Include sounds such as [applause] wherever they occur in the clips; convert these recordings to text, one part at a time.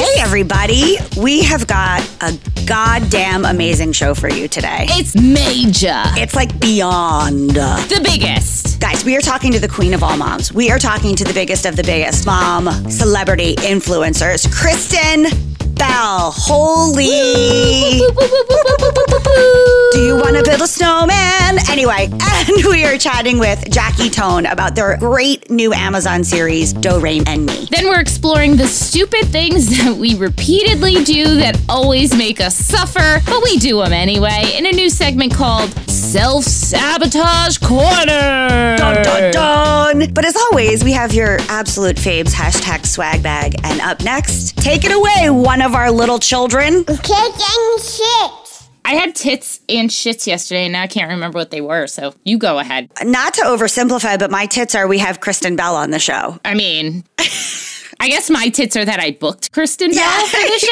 Hey, everybody. We have got a goddamn amazing show for you today. It's major. It's like beyond. The biggest. Guys, we are talking to the queen of all moms. We are talking to the biggest of the biggest mom celebrity influencers, Kristen Bell. Holy. [laughs] Do you want to build a snowman? Anyway, and we are chatting with Jackie Tohn about their great new Amazon series, Do Re and Mi. Then we're exploring the stupid things that we repeatedly do that always make us suffer, but we do them anyway in a new segment called Self Sabotage Corner. Dun, dun, dun. But as always, we have your absolute faves hashtag swag bag. And up next, take it away, one of our little children. Kicking shit. I had tits and shits yesterday, and now I can't remember what they were, so you go ahead. Not to oversimplify, but my tits are we have Kristen Bell on the show. I mean, [laughs] I guess my tits are that I booked Kristen Bell Yeah. for the [laughs]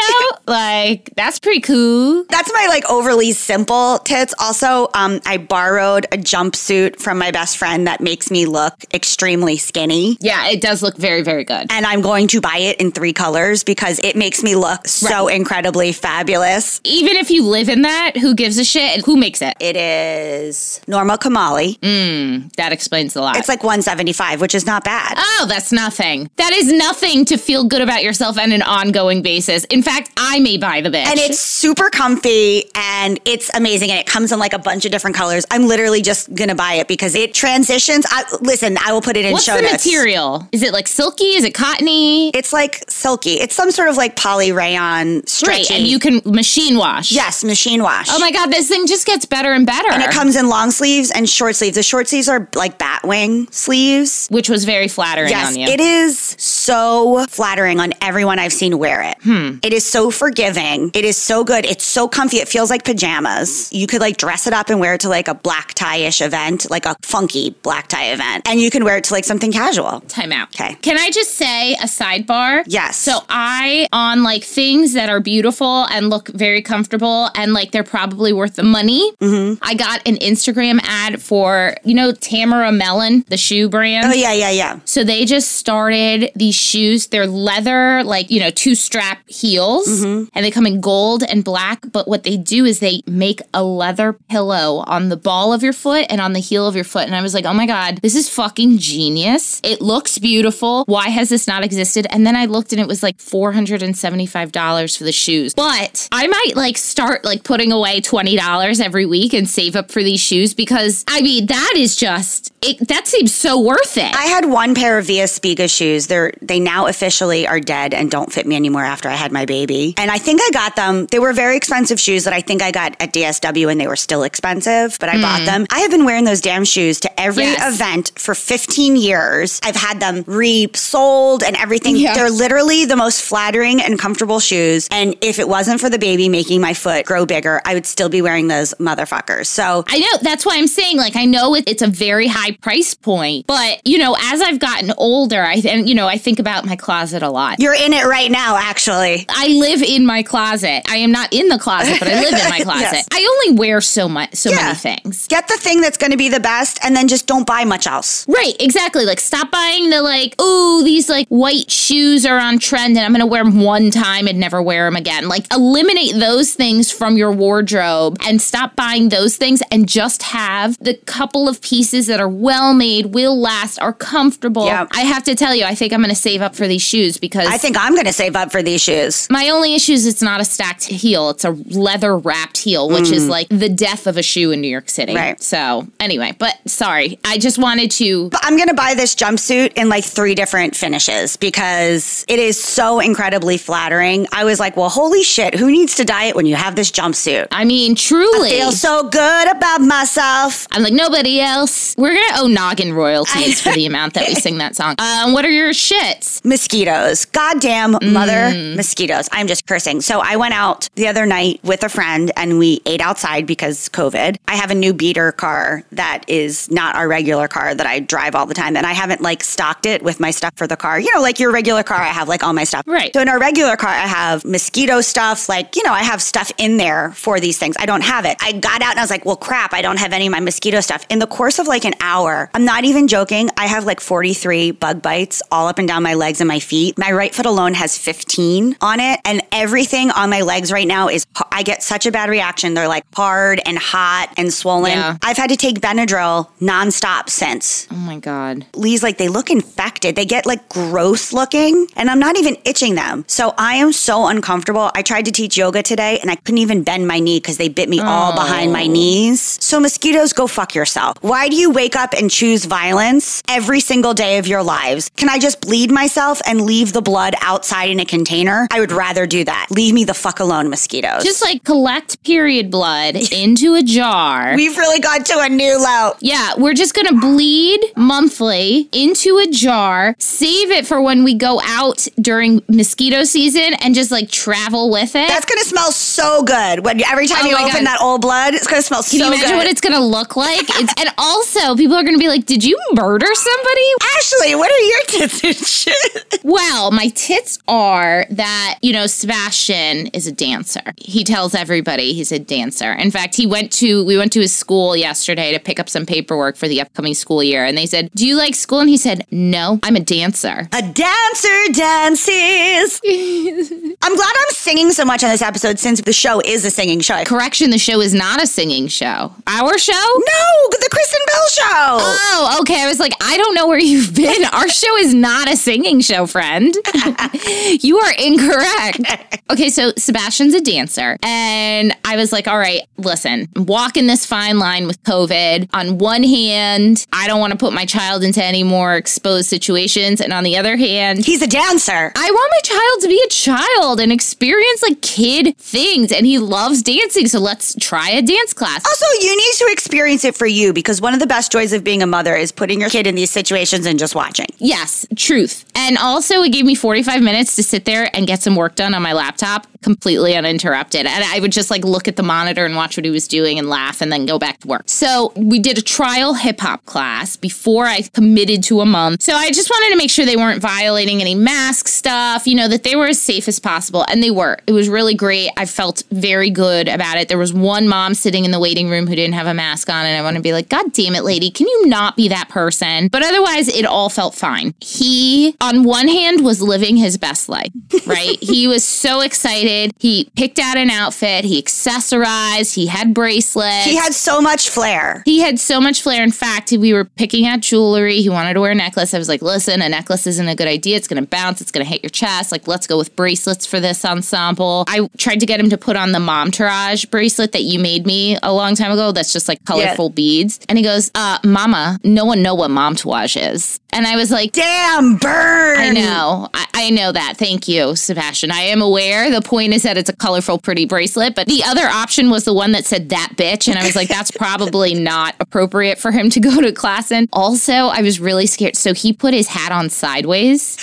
show. Like, that's pretty cool. That's my like overly simple tits. Also, um, I borrowed a jumpsuit from my best friend that makes me look extremely skinny. Yeah, it does look very, very good. And I'm going to buy it in three colors because it makes me look so Right. incredibly fabulous. Even if you live in that, who gives a shit? And who makes it? It is Norma Kamali. Mmm. That explains a lot. It's like 175, which is not bad. Oh, that's nothing. That is nothing to feel good about yourself on an ongoing basis. In fact, I may buy the bitch. And it's super comfy and it's amazing. And it comes in like a bunch of different colors. I'm literally just gonna buy it because it transitions. I, listen, I will put it in What's show the notes. material? Is it like silky? Is it cottony? It's like silky. It's some sort of like poly rayon stretchy. Right, and you can machine wash. yes, machine wash. Oh my god, this thing just gets better and better. And it comes in long sleeves and short sleeves. The short sleeves are like bat wing sleeves. which was very flattering Yes, on you. it is so flattering on everyone I've seen wear it. Hmm. It is so forgiving. It is so good. It's so comfy. It feels like pajamas. You could like dress it up and wear it to like a black tie-ish event, like a funky black tie event. And you can wear it to like something casual. Time out. Okay. Can I just say a sidebar? Yes. So I on like things that are beautiful and look very comfortable and like they're probably worth the money. Mm-hmm. I got an Instagram ad for you know Tamara Mellon, the shoe brand. Oh yeah, yeah, yeah. So they just started these shoes. They're leather, like, you know, two strap heels, Mm-hmm. and they come in gold and black. But what they do is they make a leather pillow on the ball of your foot and on the heel of your foot. And I was like, oh my God, this is fucking genius. It looks beautiful. Why has this not existed? And then I looked and it was like $475 for the shoes. But I might like start like putting away $20 every week and save up for these shoes because I mean, that is just, it, that seems so worth it. I had one pair of Via Spiga shoes. They're they now officially are dead and don't fit me anymore after I had my baby. And I think I got them. They were very expensive shoes that I think I got at DSW and they were still expensive, but I bought hmm. them. I have been wearing those damn shoes to every Yes. event for 15 years. I've had them resold and everything. Yes. They're literally the most flattering and comfortable shoes. And if it wasn't for the baby making my foot grow bigger, I would still be wearing those motherfuckers. So I know that's why I'm saying like I know it, it's a very high price point, but you know as I've gotten older, I and you know I think about my closet a lot. you're in it right now, actually. I live in my closet. I am not in the closet, but I live in my [laughs] closet. Yes. I only wear so much, so Yeah. many things. Get the thing that's going to be the best and then just don't buy much else. Right, exactly. Like stop buying the like, oh, these like white shoes are on trend and I'm gonna wear them one time and never wear them again. Like eliminate those things from your wardrobe and stop buying those things and just have the couple of pieces that are well made, will last, are comfortable. Yep. I have to tell you, I think I'm going to save up for these shoes because I think I'm going to save up for these shoes. my only issue is it's not a stacked heel. It's a leather wrapped heel, which is like the death of a shoe in New York City. Mm. Right. So, anyway, but sorry. I just wanted to. But I'm going to buy this jumpsuit in like three different finishes because it is so incredibly flattering. I was like, well, holy shit, who needs to diet when you have this jumpsuit? I mean, truly. I feel so good about myself. I'm like nobody else. We're gonna owe noggin royalties for the [laughs] amount that we sing that song. Um, what are your shits? Mosquitoes. Goddamn mother Mm. mosquitoes. I'm just cursing. So I went out the other night with a friend and we ate outside because COVID. I have a new beater car that is not our regular car that I drive all the time. And I haven't like stocked it with my stuff for the car. You know, like your regular car, I have like all my stuff. Right. So in our regular car, I have mosquito stuff. Like, you know, I have stuff in there for these things. I don't have it. I got out and I was like, well, crap, I don't have any of my mosquito stuff. In the course of like an hour, I'm not even joking. I have like 43 bug bites all up and down my legs and my feet. My right foot alone has 15 on it. And everything on my legs right now is, I get such a bad reaction. They're like hard and hot and swollen. Yeah. I've had to take Benadryl nonstop since. Oh my god. Lee's like they look infected. They get like gross looking, and I'm not even itching them. So I am so uncomfortable. I tried to teach yoga today, and I couldn't even bend my knee because they bit me all behind my oh. knees. So mosquitoes, go fuck yourself. Why do you wake up and choose violence every single day of your lives? Can I just bleed myself and leave the blood outside in a container? I would rather do that. Leave me the fuck alone, mosquitoes. Just like collect period blood [laughs] into a jar. We've really got to a new low. yeah, we're just gonna bleed monthly into a jar, save it for when we go out during mosquito season, and just like travel with it. That's gonna smell so good when every time Oh you open God. that old blood, it's gonna smell Can so good. Can you imagine good. what it's gonna look like? It's, [laughs] and also, people are gonna be like, "Did you murder somebody?" Ashley, what are your tits and shit? Well, my tits are that, you know, Sebastian is a dancer. He tells everybody he's a dancer. In fact, he went to, we went to his school yesterday to pick up some paperwork for the upcoming school year. And they said, Do you like school? And he said, No, I'm a dancer. A dancer dances. [laughs] I'm glad I'm singing so much on this episode since the show is a singing show. Correction, the show is not a singing show. Our show? No, the Kristen Bell show. Oh. oh, okay. I was like, I don't know where you've been. Our show is not a singing show, friend. [laughs] you are incorrect. Okay, so Sebastian's a dancer. And I was like, all right, listen, I'm walking this fine line with COVID. On one hand, I don't want to put my child into any more exposed situations. And on the other hand, He's a dancer. I want my child to be a child and experience like kid things. And he loves dancing. So let's try a dance class. Also, you need to experience it for you because one of the best joys of being a mother is putting your kid in these situations and just watching. Yes, truth. And also, it gave me 45 minutes to sit there and get some work done on my laptop completely uninterrupted. And I would just like look at the monitor and watch what he was doing and laugh and then go back to work. So we did a trial hip hop class before I committed to a month. So I just wanted to make sure they weren't violating any mask stuff, you know, that they were as safe as possible. And they were. It was really great. I felt very good about it. There was one mom sitting in the waiting room who didn't have a mask on. And I want to be like, God damn it, lady, can you not be that person? But otherwise, it all felt fine. He, on one hand, was living his best life, [laughs] right? he was so excited. He picked out an outfit, he accessorized, he had bracelets. He had so much flair. He had so much flair. In fact, we were picking out jewelry. He wanted to wear a necklace. I was like, listen, a necklace isn't a good idea. It's going to bounce. It's going to hit your chest. Like, let's go with bracelets for this ensemble. I tried to get him to put on the Momtourage bracelet that you made me a long time ago. That's just like colorful beads. And he goes, uh, Mama, no one know what Mom Tourage is. And I was like, Damn, burn. I know. I, I know that. Thank you, Sebastian. I am aware. The point is that it's a colorful, pretty bracelet. But the other option was the one that said that bitch. And I was like, that's [laughs] probably not appropriate for him to go to class in. Also, I was really scared. So he put his hat on sideways.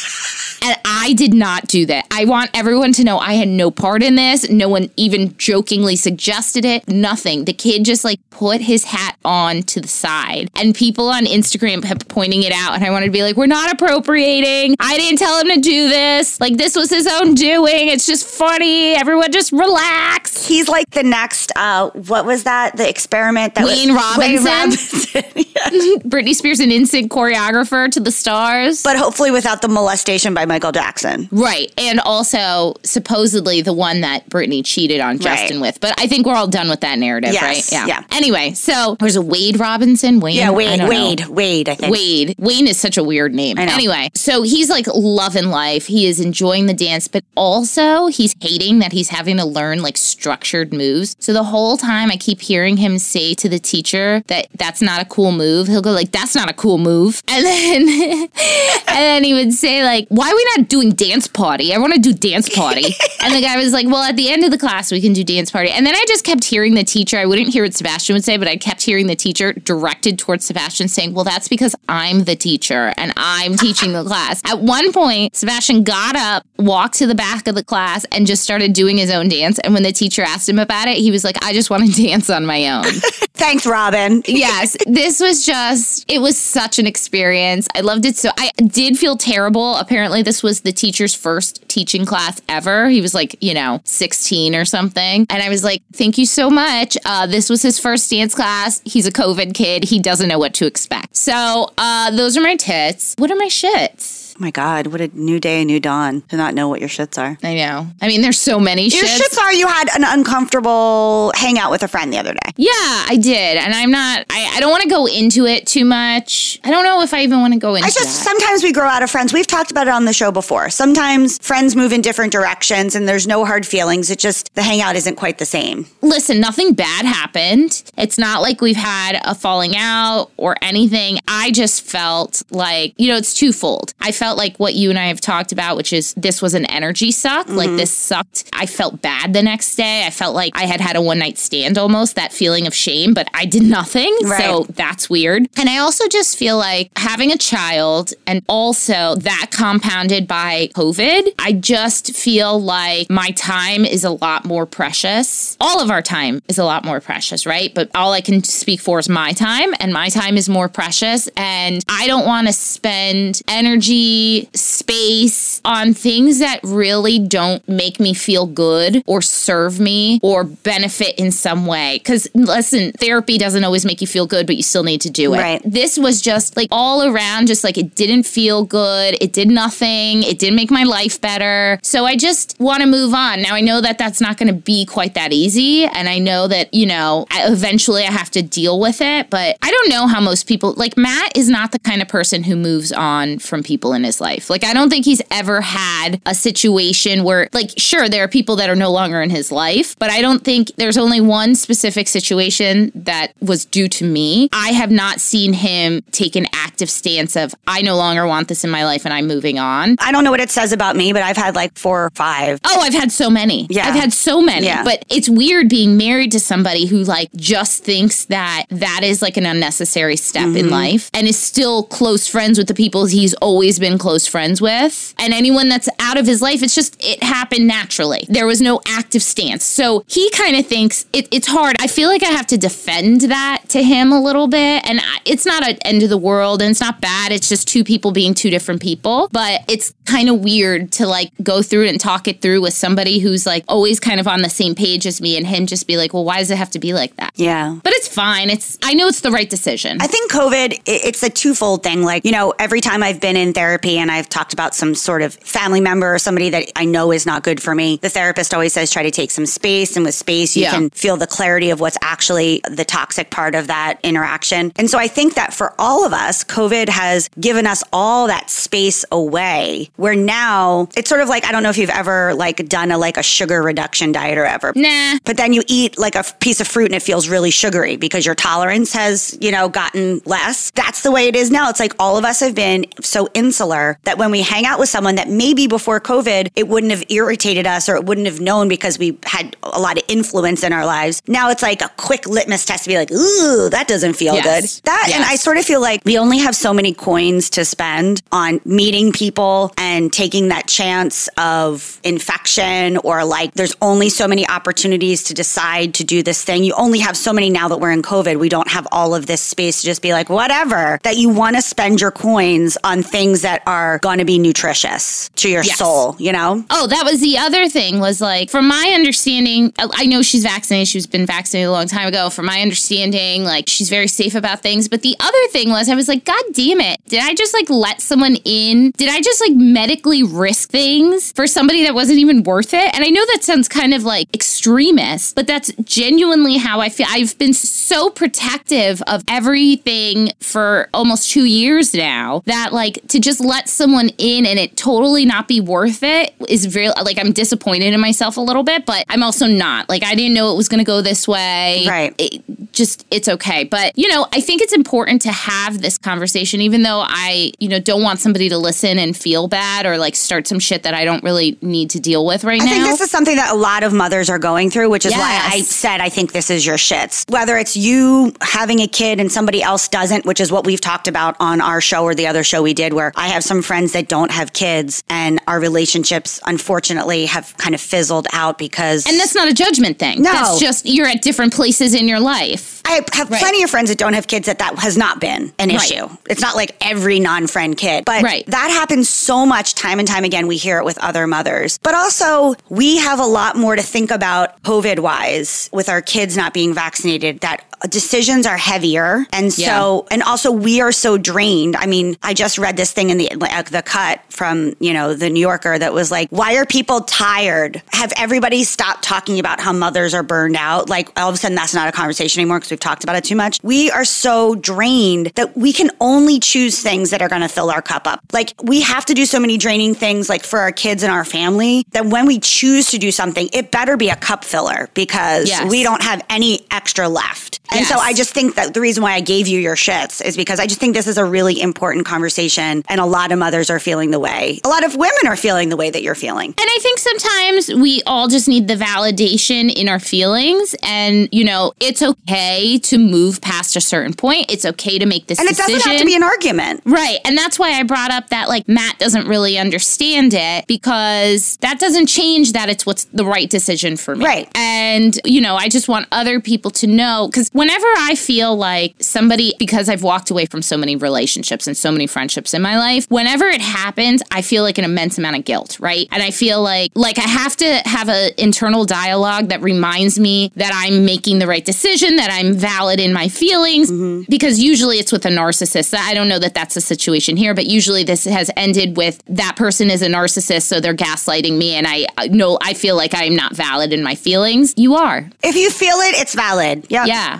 And I did not do that. I want everyone to know I had no part in this. No one even jokingly suggested it. Nothing. The kid just like put his hat on to the side. And people on Instagram kept pointing it out. And I wanted to be like, we're not appropriating. I didn't tell him to do this. Like, this was his own doing. It's just funny. Everyone just relax. He's like the next, uh, what was that? The experiment that Wayne was Robinson? Robinson. [laughs] Yeah. [laughs] Britney Spears, an instant choreographer to the stars. But hopefully without the molestation by Michael Jackson. Right. And also, supposedly, the one that Britney cheated on Justin with. But I think we're all done with that narrative, Yes, right? Yeah. yeah. Anyway, so there's a Wade Robinson. Wayne? Yeah, I Wade, know. Wade, Wade, I think. Wade. Wayne is such a weird name. I know. Anyway, so he's like loving life. He is enjoying the dance, but also he's hating that he's having to learn like structured moves. So the whole time I keep hearing him say to the teacher that that's not a cool move. He'll go like, "That's not a cool move," [laughs] and then and then he would say like, "Why are we not doing dance party? I want to do dance party." [laughs] and the guy was like, "Well, at the end of the class we can do dance party." And then I just kept hearing the teacher. I wouldn't hear what Sebastian would say, but I kept hearing the teacher directed towards Sebastian saying, "Well, that's because I'm the teacher and I'm teaching the class." At one point, Sebastian got up, walked to the back of the class, and just started doing his own dance. And when the teacher asked him about it, he was like, "I just want to [laughs] dance on my own." [laughs] Thanks, Robin. [laughs] yes, this was just, it was such an experience. I loved it so. I did feel terrible. Apparently, this was the teacher's first teaching class ever. He was like, you know, 16 or something. And I was like, thank you so much. Uh, this was his first dance class. He's a COVID kid. He doesn't know what to expect. So, uh, those are my tits. What are my shits? Oh my God, what a new day, a new dawn to not know what your shits are. I know. I mean, there's so many shits. Your shits. shits are you had an uncomfortable hangout with a friend the other day. Yeah, I did. And I'm not, I, I don't want to go into it too much. I don't know if I even want to go into I just that. sometimes we grow out of friends. We've talked about it on the show before. Sometimes friends move in different directions and there's no hard feelings. It just the hangout isn't quite the same. listen, nothing bad happened. It's not like we've had a falling out or anything. I just felt like, you know, it's twofold. I felt like what you and I have talked about, which is this was an energy suck. Like mm-hmm. this sucked. I felt bad the next day. I felt like I had had a one night stand almost, that feeling of shame, but I did nothing. Right. So that's weird. And I also just feel like having a child and also that compounded by COVID, I just feel like my time is a lot more precious. All of our time is a lot more precious, right? But all I can speak for is my time, and my time is more precious. And I don't want to spend energy, space on things that really don't make me feel good or serve me or benefit in some way. Because listen, therapy doesn't always make you feel good, but you still need to do it. Right. This was just like all around, just like it didn't feel good. It did nothing. It didn't make my life better. So I just want to move on. Now I know that that's not going to be quite that easy. And I know that, you know, I- eventually I have to deal with it. But I don't know how most people, like Matt is not the kind of person who moves on from people in his life. Like I don't think he's ever had a situation where, like, sure, there are people that are no longer in his life, but I don't think there's only one specific situation that was due to me. I have not seen him take an active stance of, I no longer want this in my life and I'm moving on. I don't know what it says about me, but I've had like four or five. Oh, I've had so many. Yeah. I've had so many. Yeah. But it's weird being married to somebody who like just thinks that that is like an unnecessary step Mm-hmm. in life and is still close friends with the people he's always been close friends with. And anyone that's out of his life, it's just it happened naturally. There was no active stance. So he kind of thinks it, it's hard. I feel like I have to defend that to him a little bit. And I- it's not an end of the world and it's not bad. It's just two people being two different people. But it's kind of weird to like go through it and talk it through with somebody who's like always kind of on the same page as me and him just be like, well, why does it have to be like that? Yeah. But it's fine. It's I know it's the right decision. I think COVID, it's a twofold thing. Like, you know, every time I've been in therapy and I've talked about some sort of family member or somebody that I know is not good for me, the therapist always says try to take some space. And with space, you Yeah. can feel the clarity of what's actually the toxic part of that interaction. And so I think that for all of us, COVID has given us all that space away where now it's sort of like, I don't know if you've ever like done a like a sugar reduction diet or ever. nah. But then you eat like a piece of fruit and it feels really sugary because your tolerance has, you know, gotten less. That's the way it is now. It's like all of us have been so counselor that when we hang out with someone that maybe before COVID, it wouldn't have irritated us or it wouldn't have known because we had a lot of influence in our lives. Now it's like a quick litmus test to be like, ooh, that doesn't feel Yes. good. That, and I sort of feel like we only have so many coins to spend on meeting people and taking that chance of infection or like there's only so many opportunities to decide to do this thing. You only have so many now that we're in COVID. We don't have all of this space to just be like, whatever, that you want to spend your coins on things that are going to be nutritious to your Yes. soul, you know? Oh, that was the other thing was like, from my understanding, I know she's vaccinated. She's been vaccinated a long time ago. From my understanding, like, she's very safe about things. But the other thing was, I was like, God damn it. Did I just like let someone in? Did I just like medically risk things for somebody that wasn't even worth it? And I know that sounds kind of like extremist, but that's genuinely how I feel. I've been so protective of everything for almost two years now that like to just let someone in and it totally not be worth it is very like I'm disappointed in myself a little bit, but I'm also not. Like I didn't know it was going to go this way. Right. It, just it's okay. But you know, I think it's important to have this conversation even though I, you know, don't want somebody to listen and feel bad or like start some shit that I don't really need to deal with right I now. I think this is something that a lot of mothers are going through, which is why I said I think this is your shits. Whether it's you having a kid and somebody else doesn't, which is what we've talked about on our show or the other show we did, where I have some friends that don't have kids and our relationships, unfortunately, have kind of fizzled out because. and that's not a judgment thing. No. That's just you're at different places in your life. I have Right. plenty of friends that don't have kids that that has not been an Right. issue. It's not like every non-friend kid, but Right. that happens so much time and time again. We hear it with other mothers, but also we have a lot more to think about COVID wise with our kids not being vaccinated that decisions are heavier. And so, and also we are so drained. I mean, I just read this thing in the, like, the cut from, you know, the New Yorker that was like, why are people tired? Have everybody stopped talking about how mothers are burned out? Like all of a sudden that's not a conversation anymore because we've talked about it too much. We are so drained that we can only choose things that are going to fill our cup up. Like we have to do so many draining things like for our kids and our family that when we choose to do something, it better be a cup filler because Yes. we don't have any extra left. And so I just think that the reason why I gave you your shits is because I just think this is a really important conversation and a lot of mothers are feeling the way. A lot of women are feeling the way that you're feeling. And I think sometimes we all just need the validation in our feelings. And, you know, it's okay to move past a certain point. It's okay to make this And it decision. doesn't have to be an argument. Right. And that's why I brought up that like Matt doesn't really understand it because that doesn't change that it's what's the right decision for me. Right. And, you know, I just want other people to know because whenever I feel like somebody, because I've walked away from so many relationships and so many friendships in my life, whenever it happens, I feel like an immense amount of guilt, right? And I feel like, like I have to have an internal dialogue that reminds me that I'm making the right decision, that I'm valid in my feelings, mm-hmm. because usually it's with a narcissist. I don't know that that's the situation here, but usually this has ended with that person is a narcissist, so they're gaslighting me, and I I know I feel like I'm not valid in my feelings. You are. If you feel it, it's valid. Yeah. Yeah.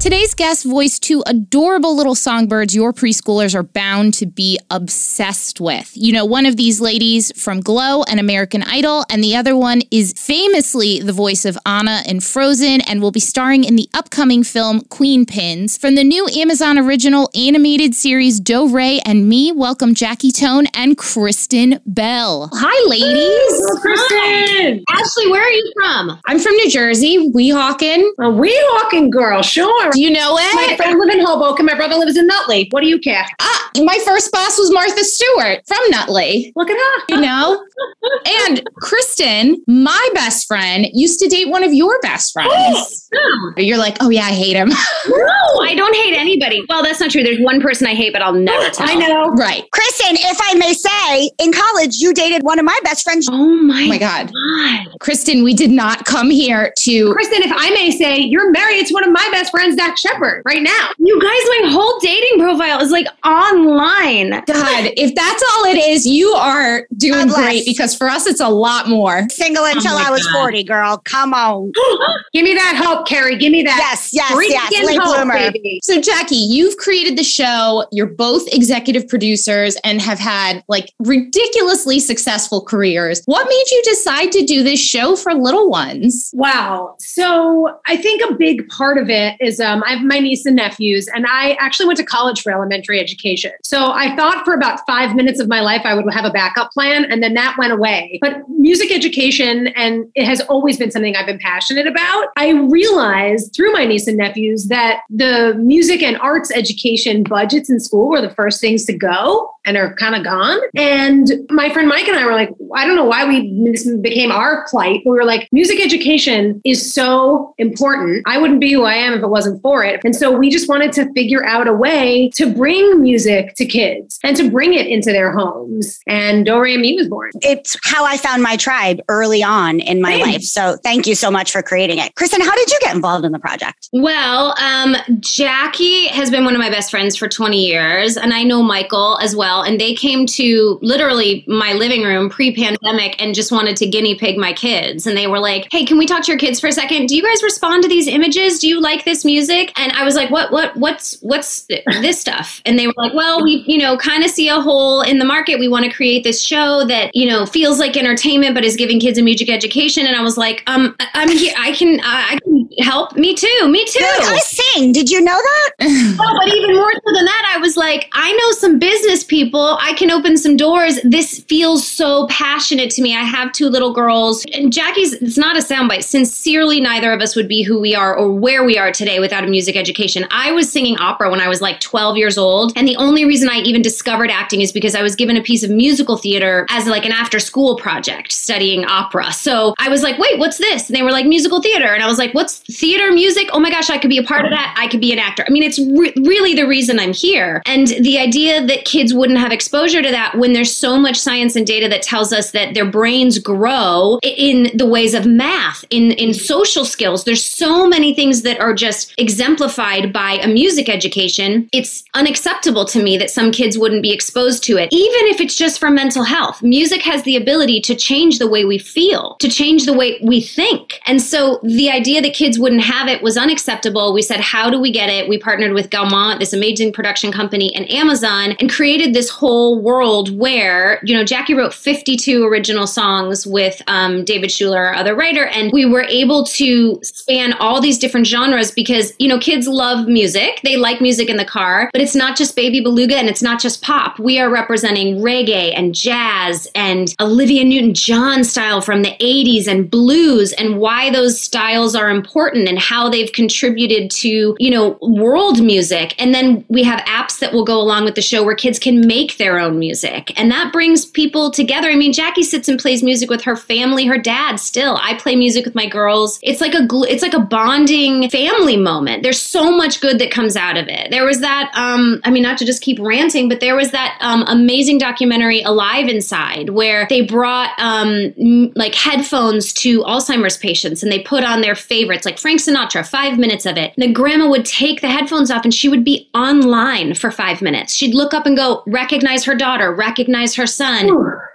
Today's guest voiced two adorable little songbirds your preschoolers are bound to be obsessed with. You know, one of these ladies from Glow and American Idol, and the other one is famously the voice of Anna in Frozen and will be starring in the upcoming film Queenpins. From the new Amazon original animated series Do Re and Mi, welcome Jackie Tohn and Kristen Bell. Hi, ladies. Kristen, Ashley, where are you from? I'm from New Jersey, Weehawken. A Weehawken girl, sure. Do you know it? My friend lives in Hoboken. My brother lives in Nutley. What do you care? Ah, my first boss was Martha Stewart from Nutley. Look at her. You know? [laughs] and Kristen, my best friend, used to date one of your best friends. No, You're like, oh yeah, I hate him. [laughs] No, I don't hate anybody. Well, that's not true. There's one person I hate, but I'll never [gasps] tell. I know. right. Kristen, if I may say, in college, you dated one of my best friends. Oh my, Oh my God. God. Kristen, we did not come here to Kristen, if I may say, you're married to one of my best friends, Dax Shepard right now. You guys, my whole dating profile is like online. God, if that's all it is, you are doing God bless. great because for us, it's a lot more. Single oh until my I was God. 40, girl. Come on. [gasps] Give me that hope, Carrie. Give me that. Yes, yes, yes. freaking Late hope, bloomer. baby. So, Jackie, you've created the show. You're both executive producers and have had like ridiculously successful careers. What made you decide to do this show for little ones? Wow. So I think a big part of it is um, I have my niece and nephews, and I actually went to college for elementary education. So I thought for about five minutes of my life I would have a backup plan, and then that went away. But music education, and it has always been something I've been passionate about. I realized through my niece and nephews that the music and arts education budgets in school were the first things to go and are kind of gone. And my friend Mike and I were like, I don't know why we this became our plight. We were like, music education is so important. I wouldn't be who I am if it wasn't for it. And so we just wanted to figure out a way to bring music to kids and to bring it into their homes. And Do Re Mi was born. It's how I found my tribe early on in my Thanks. life. So thank you so much for creating it. Kristen, how did you get involved in the project? Well, um, Jackie has been one of my best friends for 20 years, and I know Michael as well. And they came to literally my living room pre pandemic and just wanted to guinea pig my kids. And they were like, hey, can we talk to your kids for a second? Do you guys respond to these images? Do you like this music? And I was like, what, what, what's, what's this stuff? And they were like, well, we, you know, kind of see a hole in the market. We want to create this show that, you know, feels like entertainment, but is giving kids a music education. And I was like, um, I'm here. I can, I I can help. Me too. Me too. You're I sing. Did you know that? [laughs] Oh, but even more so than that, I was like, I know some business people. I can open some doors. This feels so passionate to me. I have two little girls. And Jackie's, it's not a soundbite. Sincerely, neither of us would be who we are or where we are today without a music education. I was singing opera when I was like 12 years old. And the only reason I even discovered acting is because I was given a piece of musical theater as like an after school project studying opera. So I was like, wait, what's this? And they were like, musical theater. And I was like, what's theater music? Oh my gosh, I could be a part of that. I could be an actor. I mean, it's re- really the reason I'm here. And the idea that kids wouldn't have exposure to that when there's so much science and data that tells us that their brains grow in the ways of math, in, in social skills. There's so many things that are just exemplified by a music education. It's unacceptable to me that some kids wouldn't be exposed to it, even if it's just for mental health. Music has the ability to change the way we feel, to change the way we think. And so the idea that kids wouldn't have it was unacceptable. We said, how do we get it? We partnered with Gaumont, this amazing production company, and Amazon, and created this whole world where, you know, Jackie wrote 52 original songs with um, David Schuler, our other writer, and we were able to span all these different genres because, you know, kids love music. They like music in the car, but it's not just baby beluga and it's not just pop. We are representing reggae and jazz and Olivia Newton John style from the 80s and blues and why those styles are important and how they've contributed to, you know, world music. And then we have apps that will go along with the show where kids can make their own music. And that brings people together. I mean, Jackie sits and plays music with her family, her dad still. I play music with my girls. It's like a it's like a bonding family moment. There's so much good that comes out of it. There was that um I mean not to just keep ranting, but there was that um amazing documentary Alive Inside where they brought um m- like headphones to Alzheimer's patients and they put on their favorites like Frank Sinatra, 5 minutes of it. And the grandma would take the headphones off and she would be online for 5 minutes. She'd look up and go recognize her daughter, recognize her son.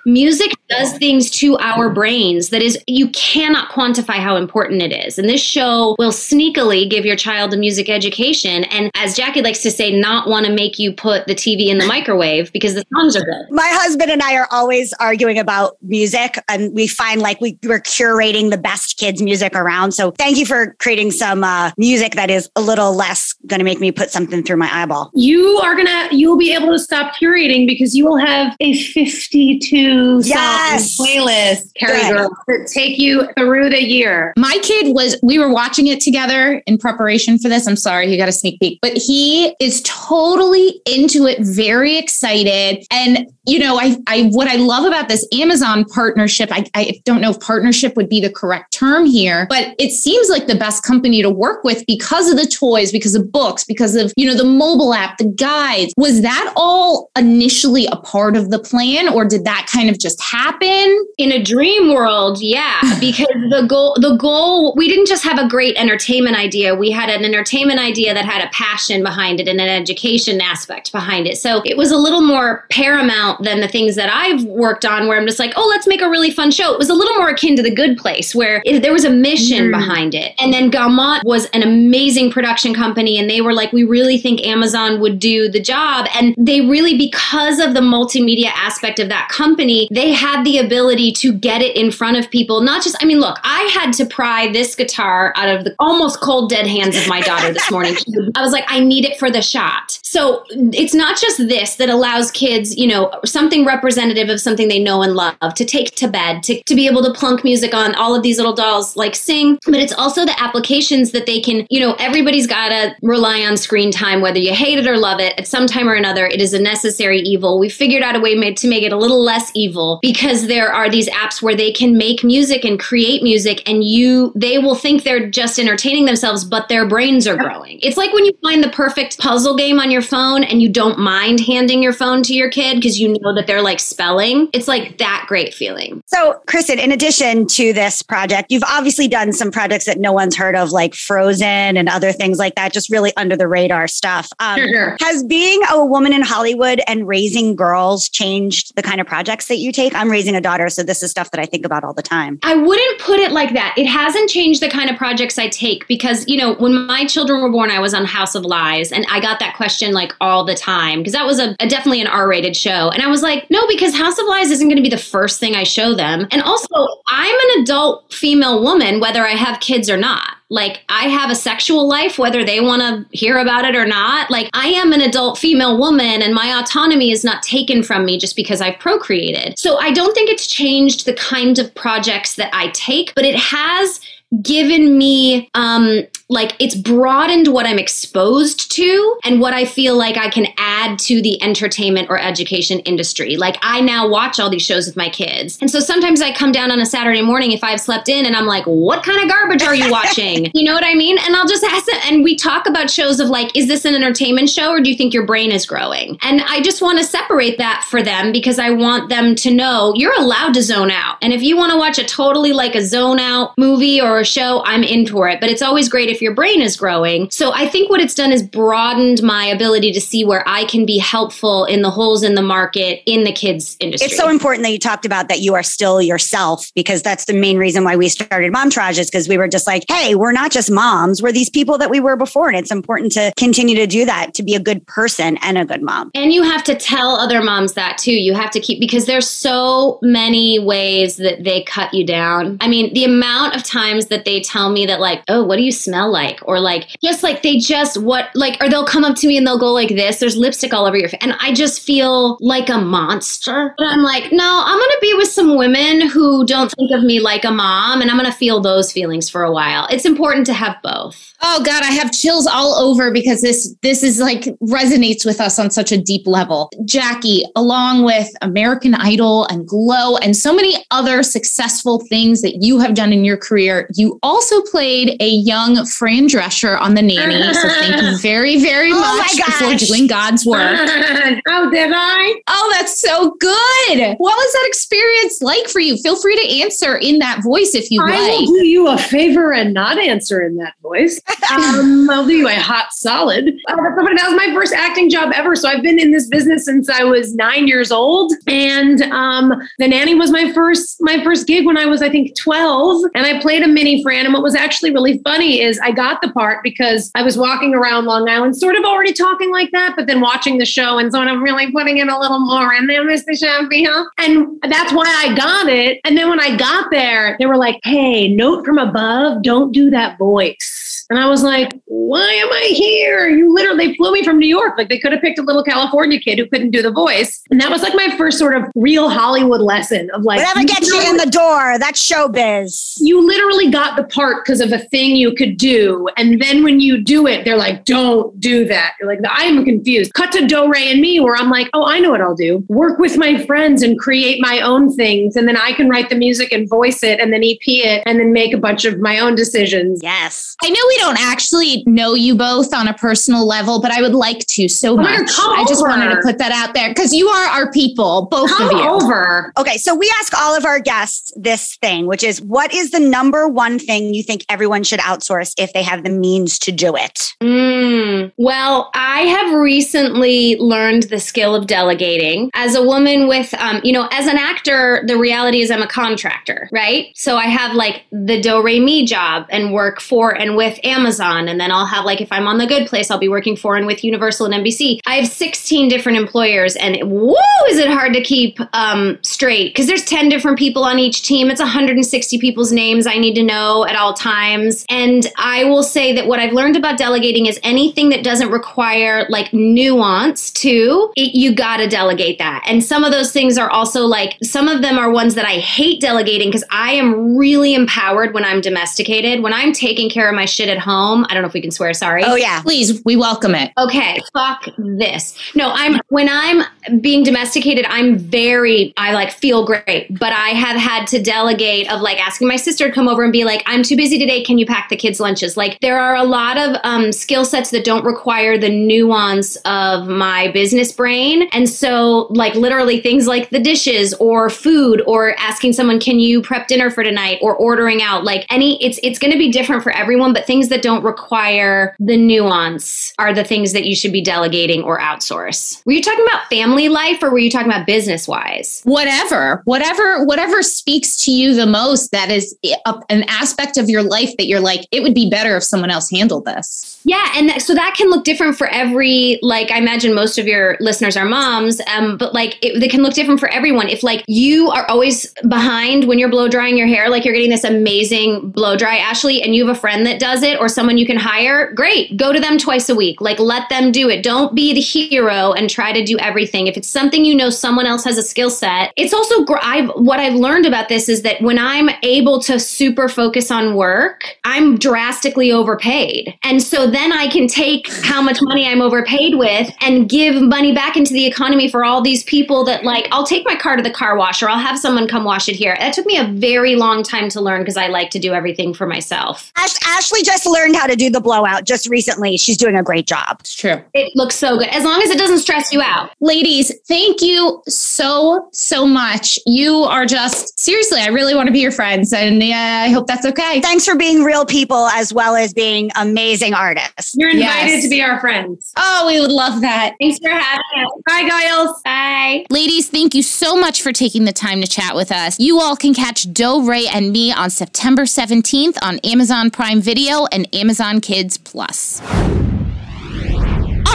Music does things to our brains that is, you cannot quantify how important it is. And this show will sneakily give your child a music education. And as Jackie likes to say, not want to make you put the TV in the microwave because the songs are good. My husband and I are always arguing about music, and we find like we, we're curating the best kids' music around. So thank you for creating some uh, music that is a little less going to make me put something through my eyeball. You are gonna you'll be able to stop curating because you will have a 52 Yes. song playlist, Carrie Girl, to take you through the year. My kid was, we were watching it together in preparation for this. I'm sorry, he got a sneak peek, but he is totally into it, very excited. And you know, I, I, what I love about this Amazon partnership, I, I don't know if partnership would be the correct term here, but it seems like the best company to work with because of the toys, because of books, because of, you know, the mobile app, the guides. Was that all initially a part of the plan or did that kind of just happen? In a dream world, yeah, [laughs] because the goal, the goal, we didn't just have a great entertainment idea. We had an entertainment idea that had a passion behind it and an education aspect behind it. So it was a little more paramount than the things that I've worked on where I'm just like, oh, let's make a really fun show. It was a little more akin to The Good Place where it, there was a mission mm. behind it. And then Gaumont was an amazing production company and they were like, we really think Amazon would do the job. And they really, because of the multimedia aspect of that company, they had the ability to get it in front of people. Not just, I mean, look, I had to pry this guitar out of the almost cold dead hands of my daughter this morning. [laughs] I was like, I need it for the shot. So it's not just this that allows kids, you know, something representative of something they know and love to take to bed, to, to be able to plunk music on all of these little dolls like sing, but it's also the applications that they can, you know, everybody's got to rely on screen time, whether you hate it or love it. At some time or another, it is a necessary evil. We figured out a way made to make it a little less evil because there are these apps where they can make music and create music and you, they will think they're just entertaining themselves, but their brains are growing. It's like when you find the perfect puzzle game on your phone and you don't mind handing your phone to your kid because you know that they're like spelling. It's like that great feeling. So, Kristen, in addition to this project, you've obviously done some projects that no one's heard of, like Frozen and other things like that, just really under the radar stuff. Um, sure. Has being a woman in Hollywood and raising girls changed the kind of projects that you take? I'm raising a daughter, so this is stuff that I think about all the time. I wouldn't put it like that. It hasn't changed the kind of projects I take because, you know, when my children were born, I was on House of Lies, and I got that question like all the time because that was a, a definitely an R rated show. And I was like, no, because House of Lies isn't going to be the first thing I show them. And also, I'm an adult female woman, whether I have kids or not. Like, I have a sexual life, whether they want to hear about it or not. Like, I am an adult female woman, and my autonomy is not taken from me just because I've procreated. So, I don't think it's changed the kind of projects that I take, but it has given me um like it's broadened what I'm exposed to and what I feel like I can add to the entertainment or education industry. Like I now watch all these shows with my kids. And so sometimes I come down on a Saturday morning if I've slept in and I'm like, what kind of garbage are you watching? [laughs] you know what I mean? And I'll just ask them and we talk about shows of like, is this an entertainment show or do you think your brain is growing? And I just want to separate that for them because I want them to know you're allowed to zone out. And if you want to watch a totally like a zone out movie or a show, I'm in for it. But it's always great if your brain is growing. So I think what it's done is broadened my ability to see where I can be helpful in the holes in the market in the kids industry. It's so important that you talked about that you are still yourself because that's the main reason why we started Momtourage is because we were just like, hey, we're not just moms, we're these people that we were before. And it's important to continue to do that, to be a good person and a good mom. And you have to tell other moms that too. You have to keep because there's so many ways that they cut you down. I mean, the amount of times that they tell me that like, oh, what do you smell like? Or like, just like they just what like, or they'll come up to me and they'll go like this. There's lipstick all over your face, and I just feel like a monster. But I'm like, no, I'm gonna be with some women who don't think of me like a mom, and I'm gonna feel those feelings for a while. It's important to have both. Oh God, I have chills all over because this this is like resonates with us on such a deep level. Jackie, along with American Idol and Glow and so many other successful things that you have done in your career, you also played a young Fran Drescher on The Nanny. So thank you [laughs] very, very oh much for doing God's work. [laughs] oh, did I? Oh, that's so good. What was that experience like for you? Feel free to answer in that voice if you I like. I will do you a favor and not answer in that voice [laughs] um, I'll do you a hot solid. Uh, that was my first acting job ever. So I've been in this business since I was nine years old, and um, the nanny was my first my first gig when I was I think twelve, and I played a mini Fran. And what was actually really funny is I got the part because I was walking around Long Island, sort of already talking like that, but then watching the show and sort of really putting in a little more in there, Mr. Champion. And that's why I got it. And then when I got there, they were like, "Hey, note from above, don't do that voice." And I was like, why am I here? You literally they flew me from New York. Like they could have picked a little California kid who couldn't do the voice. And that was like my first sort of real Hollywood lesson of like Whatever gets you in the door, that's showbiz. you literally got the part because of a thing you could do. And then when you do it, they're like, don't do that. You're like, I'm confused. Cut to Do Re and Mi, where I'm like, oh, I know what I'll do. Work with my friends and create my own things. And then I can write the music and voice it and then EP it and then make a bunch of my own decisions. Yes. I know we don't actually know you both on a personal level, but I would like to so Oh much. God, I just over. wanted to put that out there because you are our people, both Come of you. over. Okay, so we ask all of our guests this thing, which is what is the number one thing you think everyone should outsource if they have the means to do it? Mm. Well, I have recently learned the skill of delegating. As a woman with, um, you know, as an actor, the reality is I'm a contractor, right? So I have like the Do Re Mi job and work for and with Amazon. And then I'll have like, if I'm on the good place, I'll be working for and with Universal and NBC. I have 16 different employers and whoa, is it hard to keep um, straight because there's 10 different people on each team. It's 160 people's names I need to know at all times. And I will say that what I've learned about delegating is anything that doesn't require like nuance to it, you got to delegate that. And some of those things are also like some of them are ones that I hate delegating because I am really empowered when I'm domesticated. When I'm taking care of my shit at home, I don't know if we can swear, sorry. Oh, yeah. Please, we welcome it. Okay, fuck this. No, I'm when I'm being domesticated, I'm very I like feel great, but I have had to delegate of like asking my sister to come over and be like, "I'm too busy today. Can you pack the kids' lunches?" Like there are a lot of um, skill sets that don't require the nuance of my business brain, and so like literally things like the dishes or food or asking someone, "Can you prep dinner for tonight?" or ordering out. Like any, it's it's going to be different for everyone, but things that don't require the nuance are the things that you should be delegating or outsource. Were you talking about family life or were you talking about business wise? Whatever, whatever, whatever speaks to you the most, that is a, an aspect of your life that you're like, it would be better if someone else handled this. Yeah, and that, so that can look different for every. Like I imagine most of your listeners are moms, um, but like it, they can look different for everyone. If like you are always behind when you're blow drying your hair, like you're getting this amazing blow dry, Ashley, and you have a friend that does it or someone you can hire, great, go to them twice a week. Like let them do it. Don't be the hero and try to do everything. If it's something you know someone else has a skill set, it's also I've what I've learned about this is that when I'm able to super focus on work, I'm drastically overpaid. And so then I can take how much money I'm overpaid with and give money back into the economy for all these people that like I'll take my car to the car wash or I'll have someone come wash it here. That took me a very long time to learn because I like to do everything for myself. Ash- Ashley just learned how to do the blowout just recently. She's doing a great job. It's true. It looks so good. As long as it doesn't stress you out. Ladies, thank you so, so much. You are just, seriously, I really want to be your friends. And yeah, I hope that's okay. Thanks for being real people as well as being amazing artists. You're invited Yes. to be our friends. Oh, we would love that. Thanks for having us. Bye, Giles. Bye. Ladies, thank you so much for taking the time to chat with us. You all can catch Do Re and Mi on September 17th on Amazon Prime Video and Amazon Kids Plus.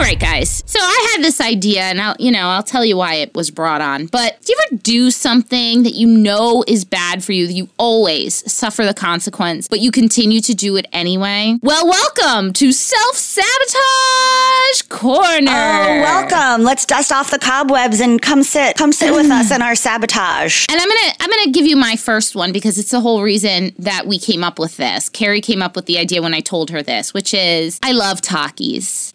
All right, guys. So I had this idea, and I'll, you know, I'll tell you why it was brought on. But do you ever do something that you know is bad for you, that you always suffer the consequence, but you continue to do it anyway? Well, welcome to Self Sabotage Corner. Oh, welcome. Let's dust off the cobwebs and come sit. Come sit with us in our sabotage. And I'm gonna I'm gonna give you my first one because it's the whole reason that we came up with this. Carrie came up with the idea when I told her this, which is I love Takis.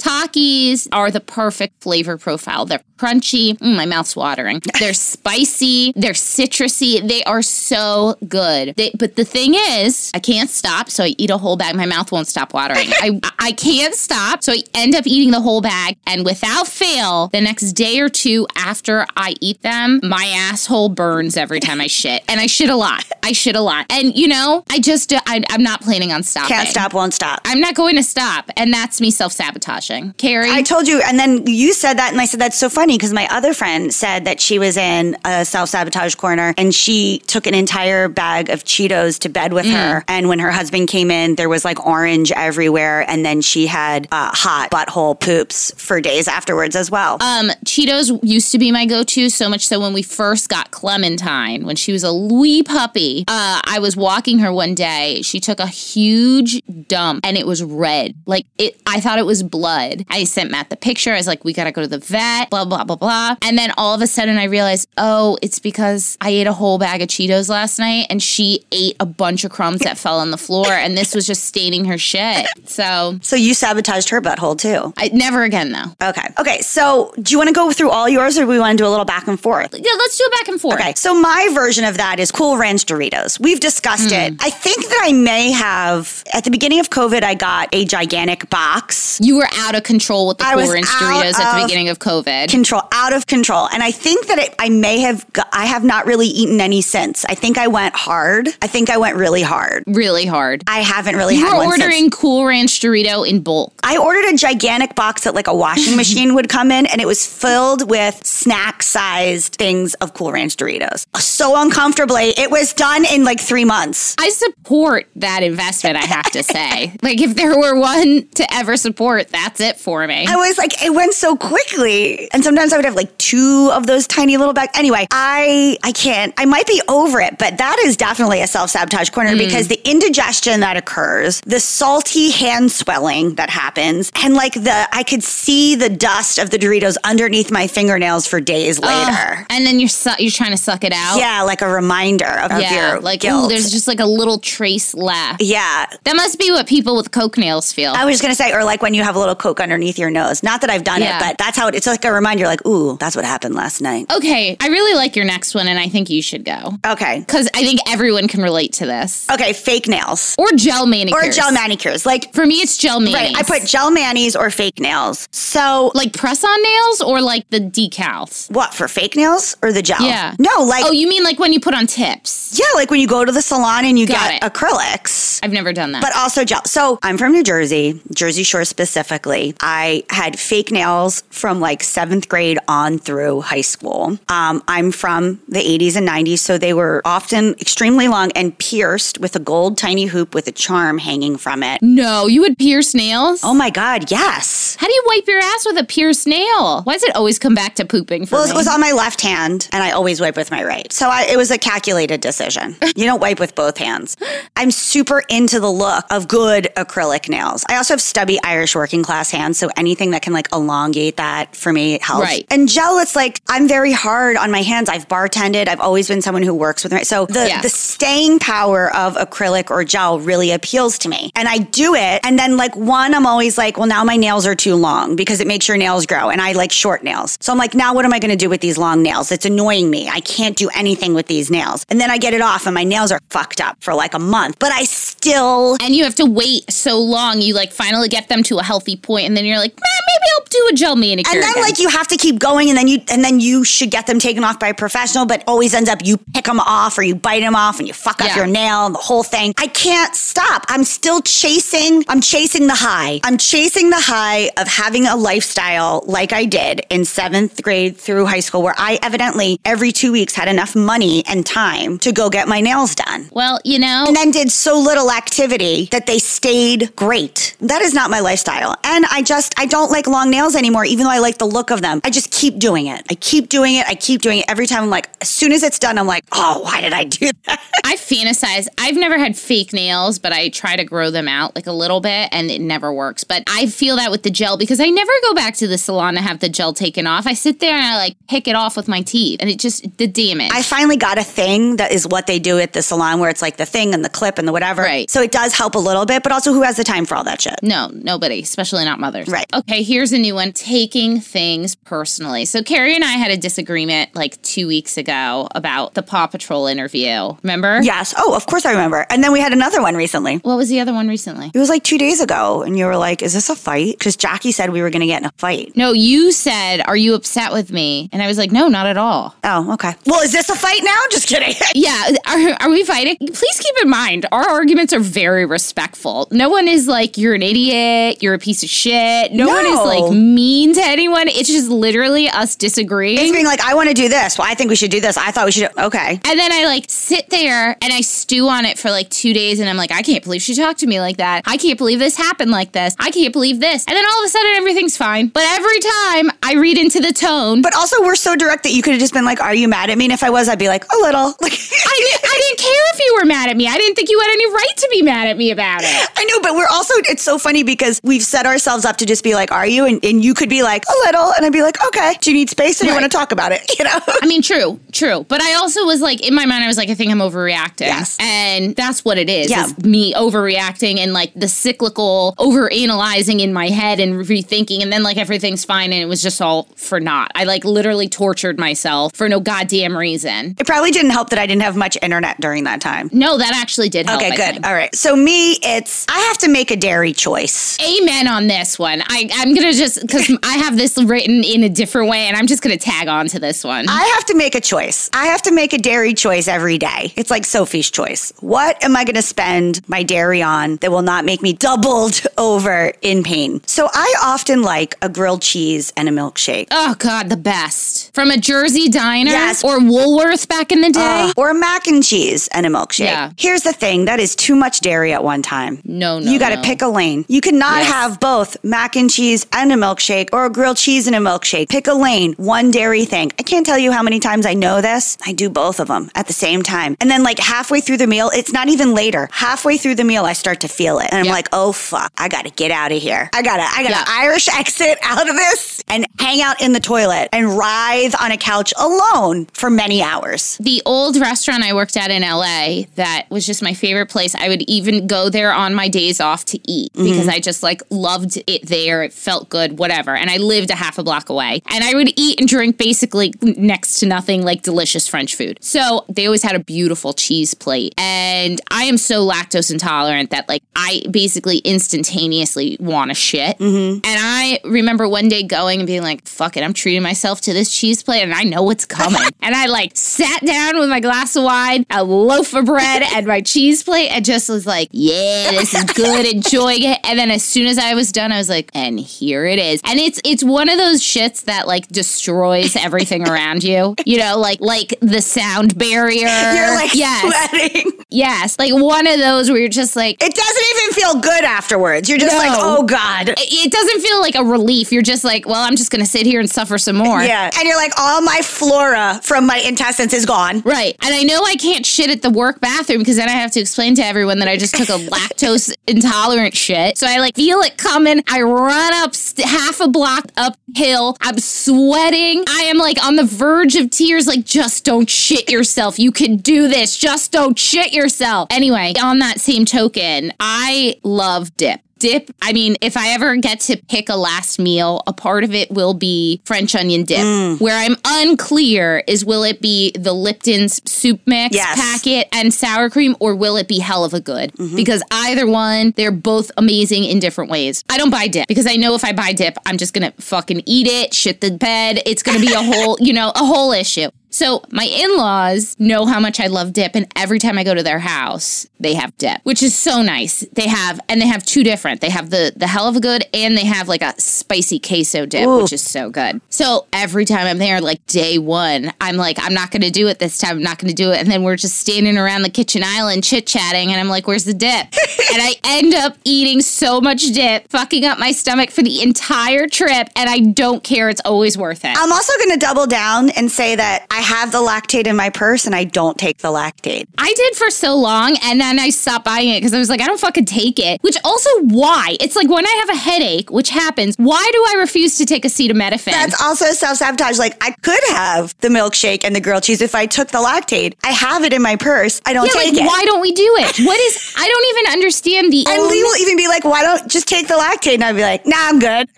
Takis are the perfect flavor profile. They're crunchy. Mm, my mouth's watering. [laughs] They're spicy. They're citrusy. They are so good. They, but the thing is, I can't stop, so I eat a whole bag. My mouth won't stop watering. I [laughs] I can't stop, so I end up eating the whole bag. And without fail, the next day or two after I eat them, my asshole burns every time I shit, and I shit a lot. I shit a lot, and you know, I just I, I'm not planning on stopping. Can't stop, won't stop. I'm not going to stop, and that's me self sabotaging. Carrie, I told you, and then you said that, and I said that's so funny funny because my other friend said that she was in a self sabotage corner and she took an entire bag of Cheetos to bed with her. And when her husband came in, there was like orange everywhere. And then she had uh, hot butthole poops for days afterwards as well. Um, Cheetos used to be my go-to, so much so when we first got Clementine, when she was a wee puppy, uh, I was walking her one day. She took a huge dump and it was red. Like it, I thought it was blood. I sent Matt the picture. I was like, "We gotta go to the vet." Blah blah blah blah. Blah. And then all of a sudden, I realized, oh, it's because I ate a whole bag of Cheetos last night, and she ate a bunch of crumbs that fell on the floor, and this was just staining her shit. So so you sabotaged her butthole too. I never again though. Okay. Okay. So do you want to go through all yours or do we want to do a little back and forth? Yeah, let's do it back and forth. Okay, so my version of that is Cool Ranch Doritos. We've discussed it. Hmm. I think that I may have, at the beginning of COVID, I got a gigantic box. You were out of control with the I Cool Ranch Doritos at the beginning of COVID. Control, out of control. And I think that it, I may have, I have not really eaten any since. I think I went hard. I think I went really hard. really hard. I haven't really You had were one since. ordering Cool Ranch Dorito in bulk. I ordered a gigantic box that like a washing [laughs] machine would come in, and it was filled with snack sized things of Cool Ranch Doritos. So uncomfortably, it was done in like three months. I support that investment, I have to say. [laughs] like, if there were one to ever support, that's it for me. I was like, it went so quickly. And sometimes I would have like two of those tiny little bags. Anyway, I I can't. I might be over it, but that is definitely a self-sabotage corner mm. because the indigestion that occurs, the salty hand swelling that happens, and like the I could see the dust of the Doritos underneath my fingernails for days oh, later. and then you're su- you're trying to suck it out. Yeah, like a reminder of, of Yeah, your like guilt. ooh, there's just like a little trace left. yeah, That must be what people with coke nails feel. I was just gonna say, or like when you have a little coke underneath your nose. Not that I've done Yeah. it, but that's how it, it's like a reminder. Like, ooh, that's what happened last night. okay, I really like your next one, and I think you should go Okay, because I think everyone can relate to this. okay, fake nails Or gel manicures. or gel manicures. Like, For me, it's gel manis. right, I put gel manis or fake nails. So, like press-on nails or like the decals. what for fake nails or the gel? Yeah. no, like. Oh, you mean like when you put on tips? yeah, like when you go to the salon and you Got get it. acrylics. I've never done that. but also gel. So I'm from New Jersey, Jersey Shore specifically. I had fake nails from like seventh grade on through high school. Um, I'm from the 80s and 90s, so they were often extremely long and pierced with a gold tiny hoop with a charm hanging from it. no, you would pierce nails? Oh my God, yes. How do you wipe your ass with a pierced nail? Why does it always come back to pooping for Well, me? it was on my left hand, and I always wipe with my right. So I, it was a calculated decision. [laughs] You don't wipe with both hands. I'm super into the look of good acrylic nails. I also have stubby Irish working class hands, so anything that can like elongate that for me helps. Right. And gel, it's like I'm very hard on my hands. I've bartended. I've always been someone who works with my so the Yeah. the staying power of acrylic or gel really appeals to me. And I do it, and then like one, I'm always like, well, now my nails are too long because it makes your nails grow, and I like short nails. So I'm like, now what am I going to do with these long nails? It's annoying me. I can't do anything with these nails. And then I get it off, and my nails are fucked up for like a month, but I still. and you have to wait so long. You like finally get them to a healthy point, and then you're like, "Eh, maybe I'll do a gel manicure. And then again." like you have to keep going and then you and then you should get them taken off by a professional, but always ends up you pick them off or you bite them off and you fuck up Yeah. your nail and the whole thing. I can't stop. I'm still chasing, I'm chasing the high. I'm chasing the high of having a lifestyle like I did in seventh grade through high school where I evidently every two weeks had enough money and time to go get my nails done. well, you know, And then did so little activity that they stayed great. That is not my lifestyle. And I just, I don't like long nails anymore, even though I like the look of them. Um, I just keep doing it. I keep doing it. I keep doing it. Every time I'm like, as soon as it's done, I'm like, oh, why did I do [laughs] that? I fantasize. I've never had fake nails, but I try to grow them out like a little bit and it never works. But I feel that with the gel because I never go back to the salon to have the gel taken off. I sit there and I like pick it off with my teeth and it just, the damage. I finally got a thing that is what they do at the salon where it's like the thing and the clip and the whatever. Right. So it does help a little bit, but also who has the time for all that shit? No, nobody, especially not mothers. Right. Okay, here's a new one taking things personally. So, Carrie and I had a disagreement like two weeks ago about the Paw Patrol interview. Remember? Yes. Oh, of course I remember. And then we had another one recently. What was the other one recently? It was like two days ago, and you were like, "Is this a fight?" Because Jackie said we were going to get in a fight. No, you said, Are you upset with me? And I was like, No, not at all. Oh, okay. Well, is this a fight now? [laughs] Just kidding. [laughs] Yeah, are, are we fighting? Please keep in mind, our arguments are very respectful. No one is like, you're an idiot, you're a piece of shit. No, one is like mean to anyone. It's just literally us disagreeing. It's being like, I want to do this. Well, I think we should do this. I thought we should. Okay. And then I like sit there and I stew on it for like two days and I'm like, I can't believe she talked to me like that. I can't believe this happened like this. I can't believe this. And then all of a sudden everything's fine. But every time I read into the tone, But also, we're so direct that you could have just been like, "Are you mad at me?" And if I was, I'd be like, "A little." [laughs] Like, I, didn't, I didn't care if you were mad at me. I didn't think you had any right to be mad at me about it. I know, but we're also, it's so funny because we've set ourselves up to just be like, are you? And, and you could be like, a little. And I'd be like, okay, do you need space or do you want to talk about it? [laughs] You know? I mean, true, true. But I also was like, in my mind, I was like, I think I'm overreacting. Yes. And that's what it is. Yeah. me overreacting and like the cyclical over analyzing in my head and rethinking. And then like everything's fine. And it was just all for naught. I like literally tortured myself for no goddamn reason. It probably didn't help that I didn't have much internet during that time. No, that actually did help. Okay, good. All right. So, me, it's, I have to make a dairy choice. Amen on this one. I, I'm gonna just because I have this written in a different way, and I'm just gonna tag on to this one. I have to make a choice. I have to make a dairy choice every day. It's like Sophie's choice. What am I going to spend my dairy on that will not make me doubled [laughs] over in pain? So I often like a grilled cheese and a milkshake. oh God, the best from a Jersey diner Yes. or Woolworth back in the day. Uh, or mac and cheese and a milkshake. Yeah. Here's the thing that is too much dairy at one time. No, no, You got to no. pick a lane. You cannot Yes. have both mac and cheese and a milkshake or a grilled cheese and a milkshake. Pick a lane, one dairy thing. I can't tell you how many times I know this. I do both of them at the same time. And then, like, halfway through the meal, it's not even later. Halfway through the meal, I start to feel it. And I'm Yep. like, oh, fuck, I got to get out of here. I got to, I got to Yeah. Irish [laughs] exit out of this and hang out in the toilet and writhe on a couch alone for many hours. the old restaurant I worked at in LA that was just my favorite place. I would even go there on my days off to eat Mm-hmm. because I just like loved it there. It felt good, whatever. And I lived a half a block away. And I would eat and drink basically next to nothing like delicious French food. So they always had a beautiful cheese plate. And I am so lactose intolerant that like I basically instantaneously want to shit. Mm-hmm. And I remember one day going and being like, fuck it, I'm treating myself to this cheese plate and I know what's coming. [laughs] and I like sat down with my glass of wine, a loaf of bread, and my cheese plate and just was like, yeah, this is good, [laughs] enjoying it. And then as soon as I was done, I was like, and here it is. And it's it's one of those shits that like destroys everything [laughs] around you. You know, like like the sound barrier. You're like yes, sweating. yes, like one of those where you're just like, It doesn't even feel good afterwards. You're just No. like, oh God. it doesn't feel like a relief. You're just like, well, I'm just gonna sit here and suffer some more. Yeah. And you're like, all my flora from my intestines is gone. Right. And I know I can't shit at the work bathroom because then I have to explain to everyone that I just took a [laughs] lactose intolerant shit. So I like feel it coming. I run up st- half a block uphill. I'm sweating. I am like on the verge of tears, like, just don't shit yourself. You can do this. Just don't shit yourself. Anyway, on that same token, I love dip. Dip, I mean, if I ever get to pick a last meal, a part of it will be French onion dip. Mm. Where I'm unclear is will it be the Lipton's soup mix Yes. packet and sour cream, or will it be Helluva Good? Mm-hmm. Because either one, they're both amazing in different ways. I don't buy dip because I know if I buy dip, I'm just gonna fucking eat it, shit the bed. It's gonna be a whole, [laughs] you know, a whole issue. So my in-laws know how much I love dip, and every time I go to their house, they have dip, which is so nice. They have, and they have two different. They have the the Helluva Good, and they have like a spicy queso dip, which is so good. So every time I'm there, like day one, I'm like, I'm not gonna do it this time. I'm not gonna do it, and then we're just standing around the kitchen island chit chatting, and I'm like, where's the dip? [laughs] and I end up eating so much dip, fucking up my stomach for the entire trip, and I don't care. It's always worth it. I'm also going to double down and say that I have the Lactaid in my purse and I don't take the Lactaid. I did for so long, and then I stopped buying it because I was like, I don't fucking take it. Which also, why? It's like when I have a headache, which happens, why do I refuse to take acetaminophen? That's also self sabotage. Like, I could have the milkshake and the grilled cheese if I took the Lactaid. I have it in my purse. I don't yeah, take like, it. why don't we do it? What is, I don't even understand the. And own- Lee will even be like, why don't just take the Lactaid? And I'd be like, nah, I'm good.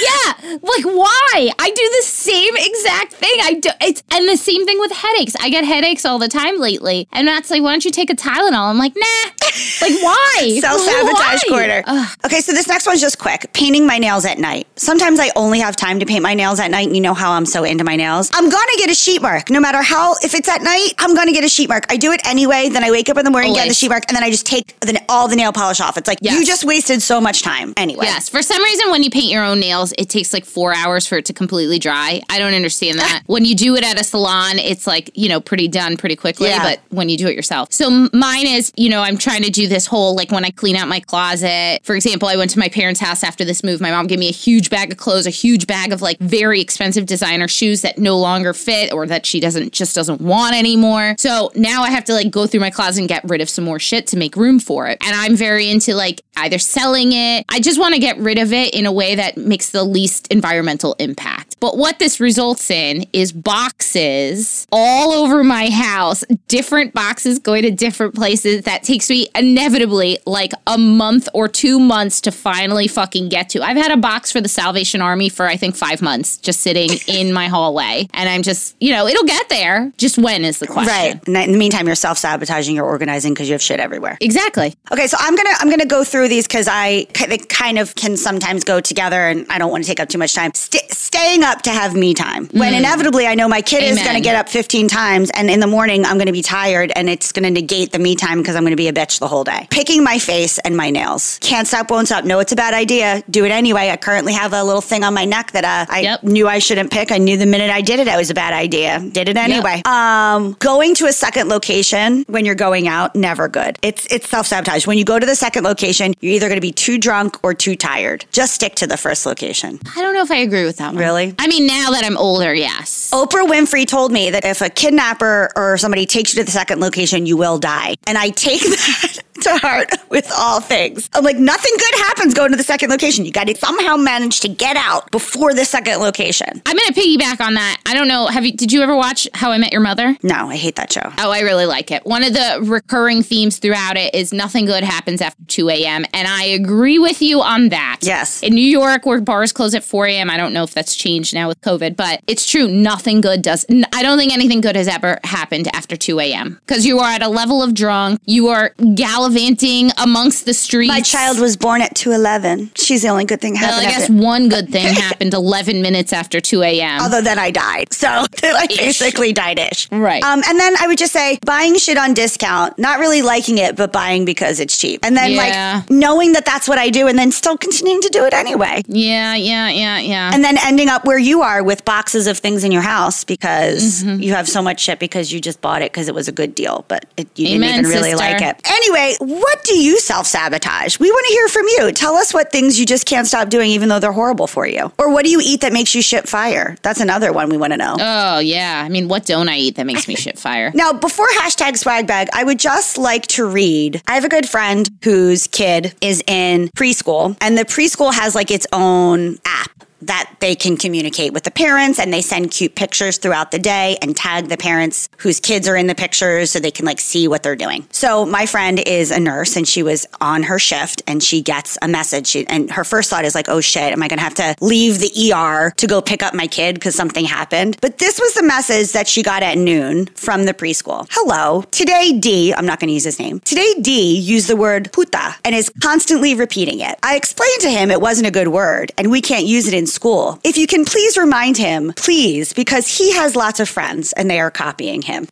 yeah, like why? I do the same exact thing. I do it's and the same thing with headaches. I get headaches all the time lately, and Matt's like, "Why don't you take a Tylenol?" I'm like, "Nah." [laughs] Like why? [laughs] Self sabotage quarter. Ugh. Okay, so this next one's just quick. Painting my nails at night. Sometimes I only have time to paint my nails at night. You know how I'm so into my nails. I'm gonna get a sheet mark, no matter how. If it's at night, I'm gonna get a sheet mark. I do it anyway. Then I wake up in the morning, get the sheet mark, and then I just take the, all the nail polish off. It's like Yes. you just wasted so much time. Anyway, Yes, for some reason, when you paint your own nails, it takes like four hours for it to completely dry. I don't understand that. [laughs] when you do it at a salon, it's like, you know, pretty done pretty quickly, Yeah. but when you do it yourself. So mine is, you know, I'm trying to do this whole, like when I clean out my closet. For example, I went to my parents' house after this move. My mom gave me a huge bag of clothes, a huge bag of like very expensive designer shoes that no longer fit or that she doesn't, just doesn't want anymore. So now I have to like go through my closet and get rid of some more shit to make room for it. And I'm very into like either selling it. I just want to get rid of it in a way that makes the least environmental impact. But what this results in is boxes all over my house, different boxes going to different places. That takes me inevitably like a month or two months to finally fucking get to. I've had a box for the Salvation Army for I think five months just sitting [laughs] in my hallway. And I'm just, you know, it'll get there. Just when is the question. right. And in the meantime, you're self sabotaging. You're organizing because you have shit everywhere. Exactly. Okay, so I'm gonna I'm gonna go through these because I they kind of can sometimes go together, and I don't want to take up too much time. St- staying up to have me time when mm-hmm. inevitably I know my kid is gonna get up 15 times, and in the morning I'm gonna be tired, and it's gonna negate the me time because I'm gonna be a bitch the whole day. Picking my face and my nails, can't stop, won't stop. No, it's a bad idea. Do it anyway. I currently have a little thing on my neck that uh, I Yep. knew I shouldn't pick. I knew the minute I did it, it was a bad idea. Did it anyway. Um, going to a second location when you're going out, never good. It's it's self sabotage. When you go to the second location, you're either going to be too drunk or too tired. Just stick to the first location. I don't know if I agree with that one. Really? I mean, now that I'm older, yes. Oprah Winfrey told me that if a kidnapper or somebody takes you to the second location, you will die. And I take [laughs] that to heart with all things. I'm like, nothing good happens going to the second location. You got to somehow manage to get out before the second location. I'm gonna piggyback on that. I don't know. Have you? Did you ever watch How I Met Your Mother? No, I hate that show. Oh, I really like it. One of the recurring themes throughout it is nothing good happens after 2 a.m. And I agree with you on that. Yes. In New York, where bars close at 4 a.m., I don't know if that's changed now with COVID, but it's true. Nothing good does. n- I don't think anything good has ever happened after 2 a.m. because you are at a level of drunk. You are gallivanting amongst the streets. My child was born at 211. She's the only good thing Well, happened. I guess one good thing [laughs] happened 11 minutes after 2 a.m. Although then I died. So [laughs] I basically died ish. Right. Um, and then I would just say buying shit on discount, not really liking it, but buying because it's cheap. And then Yeah. like knowing that that's what I do and then still continuing to do it anyway. yeah, yeah, yeah, yeah. And then ending up where you are with boxes of things in your house because Mm-hmm. you have so much shit because you just bought it because it was a good deal, but it, you Amen, didn't even really sister. like it. Anyway, what do you self sabotage? We want to hear from you. Tell us what things you just can't stop doing, even though they're horrible for you. Or what do you eat that makes you shit fire? That's another one we want to know. oh, yeah. I mean, what don't I eat that makes me [laughs] shit fire? Now, before hashtag swag bag, I would just like to read. I have a good friend whose kid is in preschool, and the preschool has like its own app that they can communicate with the parents and they send cute pictures throughout the day and tag the parents whose kids are in the pictures so they can like see what they're doing. So my friend is a nurse and she was on her shift and she gets a message She- and her first thought is like, "Oh shit, am I going to have to leave the ER to go pick up my kid cuz something happened?" But this was the message that she got at noon from the preschool. Hello. Today D, I'm not going to use his name. Today D used the word puta and is constantly repeating it. I explained to him it wasn't a good word and we can't use it in school. If you can please remind him, please, because he has lots of friends and they are copying him.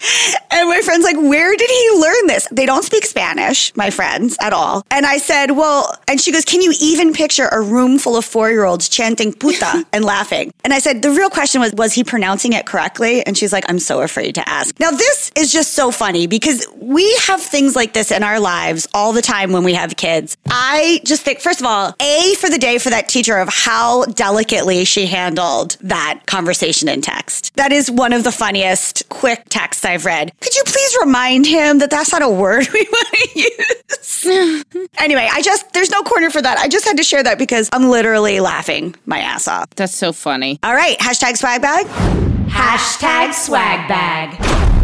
And my friend's like, where did he learn this? They don't speak Spanish, my friends, at all. And I said, well, and she goes, can you even picture a room full of four year olds chanting puta [laughs] and laughing? And I said, the real question was, was he pronouncing it correctly? And she's like, I'm so afraid to ask. Now, this is just so funny because we have things like this in our lives all the time when we have kids. I just think, first of all, A for the day for that teacher of how delicately she handled that conversation in text. That is one of the funniest quick texts I've read. Could you please remind him that that's not a word [laughs] we want to use? [laughs] anyway, I just, there's no corner for that. I just had to share that because I'm literally laughing my ass off. That's so funny. All right, hashtag swag bag. Hashtag swag bag.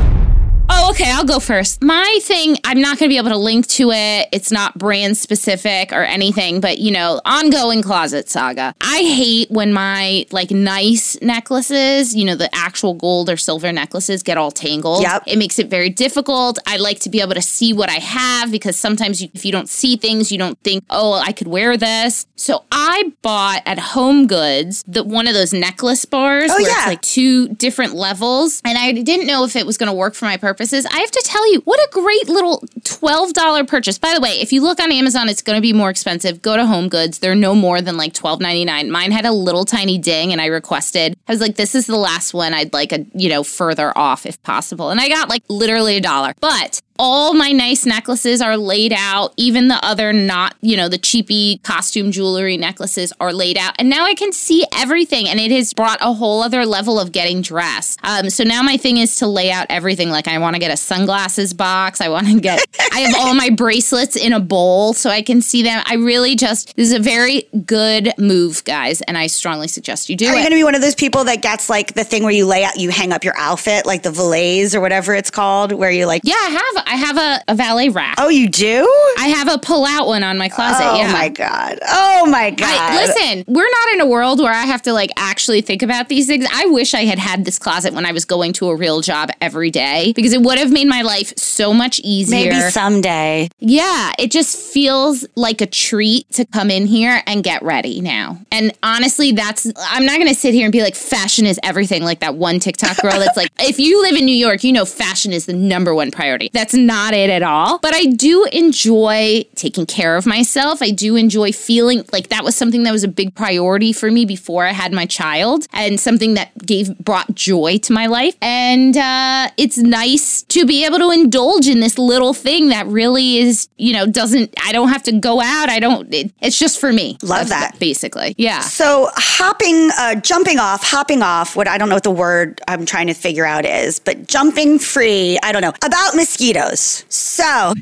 Oh, okay. I'll go first. My thing, I'm not going to be able to link to it. It's not brand specific or anything, but you know, ongoing closet saga. I hate when my like nice necklaces, you know, the actual gold or silver necklaces get all tangled. Yep. It makes it very difficult. I like to be able to see what I have because sometimes you, if you don't see things, you don't think, oh, I could wear this. So I bought at HomeGoods the one of those necklace bars Oh, where yeah. it's like two different levels, and I didn't know if it was going to work for my purposes. I have to tell you, what a great little twelve dollar purchase. By the way, if you look on Amazon, it's going to be more expensive. Go to HomeGoods; they're no more than like twelve ninety nine. Mine had a little tiny ding, and I requested. I was like, "This is the last one. I'd like a you know further off if possible," and I got like literally a dollar. But all my nice necklaces are laid out. Even the other not, you know, the cheapy costume jewelry necklaces are laid out. And now I can see everything. And it has brought a whole other level of getting dressed. Um, so now my thing is to lay out everything. Like I want to get a sunglasses box. I want to get, I have all my bracelets in a bowl so I can see them. I really just, this is a very good move, guys. And I strongly suggest you do Are you going to be one of those people that gets like the thing where you lay out, you hang up your outfit, like the valets or whatever it's called, where you like, yeah, I have. I have a, a valet rack. oh, you do? I have a pull out one on my closet. oh yeah. my God. Oh my God. I, listen, we're not in a world where I have to like actually think about these things. I wish I had had this closet when I was going to a real job every day because it would have made my life so much easier. Maybe someday. Yeah, it just feels like a treat to come in here and get ready now. And honestly, that's I'm not going to sit here and be like fashion is everything like that one TikTok girl that's like [laughs] if you live in New York, you know fashion is the number one priority. That's not it at all. But I do enjoy taking care of myself. I do enjoy feeling like that was something that was a big priority for me before I had my child and something that gave brought joy to my life. And uh it's nice to be able to indulge in this little thing that really is, you know, doesn't I don't have to go out. I don't it, it's just for me. Love that. basically. Yeah. So hopping, uh, jumping off, hopping off, what I don't know what the word I'm trying to figure out is, but jumping free, I don't know, about mosquitoes. So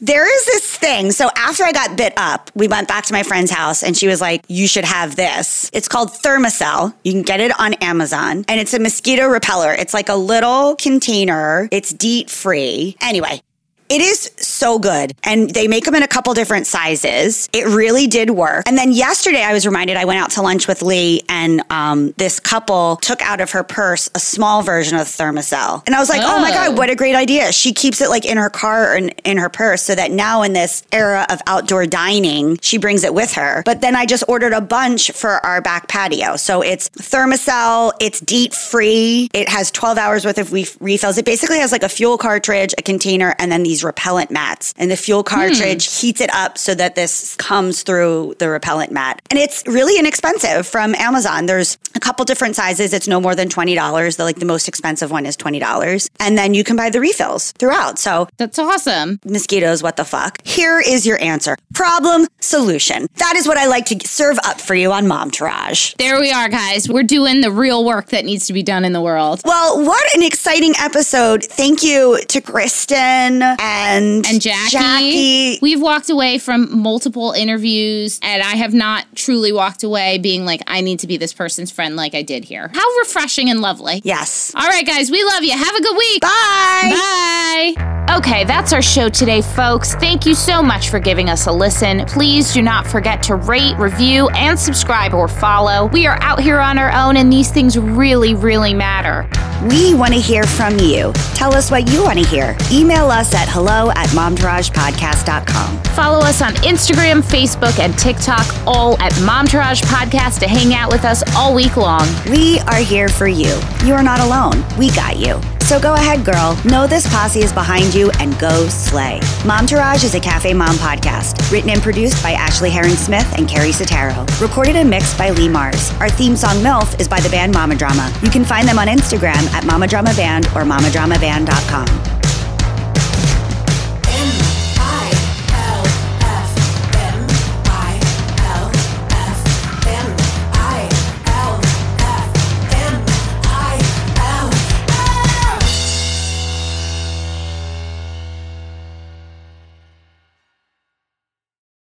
there is this thing. So after I got bit up, we went back to my friend's house and she was like, you should have this. It's called Thermacell. You can get it on Amazon and it's a mosquito repeller. It's like a little container. It's DEET free. Anyway, it is so good. And they make them in a couple different sizes. It really did work. And then yesterday I was reminded I went out to lunch with Lee and um, this couple took out of her purse a small version of Thermacell. And I was like, oh. my Oh. God, what a great idea. She keeps it like in her car or in, in her purse so that now in this era of outdoor dining, she brings it with her. But then I just ordered a bunch for our back patio. So it's Thermacell, it's DEET free. It has 12 hours worth of re- refills. It basically has like a fuel cartridge, a container, and then these repellent mats. And the fuel cartridge hmm. heats it up so that this comes through the repellent mat. And it's really inexpensive from Amazon. There's a couple different sizes. It's no more than $20. The like the most expensive one is $20. And then you can buy the refills throughout. So That's awesome. mosquitoes, what the fuck? Here is your answer. Problem, solution. That is what I like to serve up for you on Momtourage. There we are, guys. We're doing the real work that needs to be done in the world. Well, what an exciting episode. Thank you to Kristen and, and Jackie. Jackie. We've walked away from multiple interviews, and I have not truly walked away being like, I need to be this person's friend like I did here. How refreshing and lovely. Yes. All right, guys, we love you. Have a good week. Bye. Bye. Okay, that's our show today, folks. Thank you so much for giving us a listen. Please do not forget to rate, review, and subscribe or follow. We are out here on our own, and these things really, really matter. We want to hear from you. Tell us what you want to hear. Email us at hello at momtouragepodcast.com. Follow us on Instagram, Facebook, and TikTok, all at Momtourage Podcast to hang out with us all week long. We are here for you. You are not alone. We got you. So go ahead, girl. Know this posse is behind you and go slay. Momtourage is a CafeMom podcast, written and produced by Ashley Heron Smith and Carrie Sotero. Recorded and mixed by Lee Mars. Our theme song MILF is by the band Mama Drama. You can find them on Instagram at Mama Drama Band or mamadramaband.com.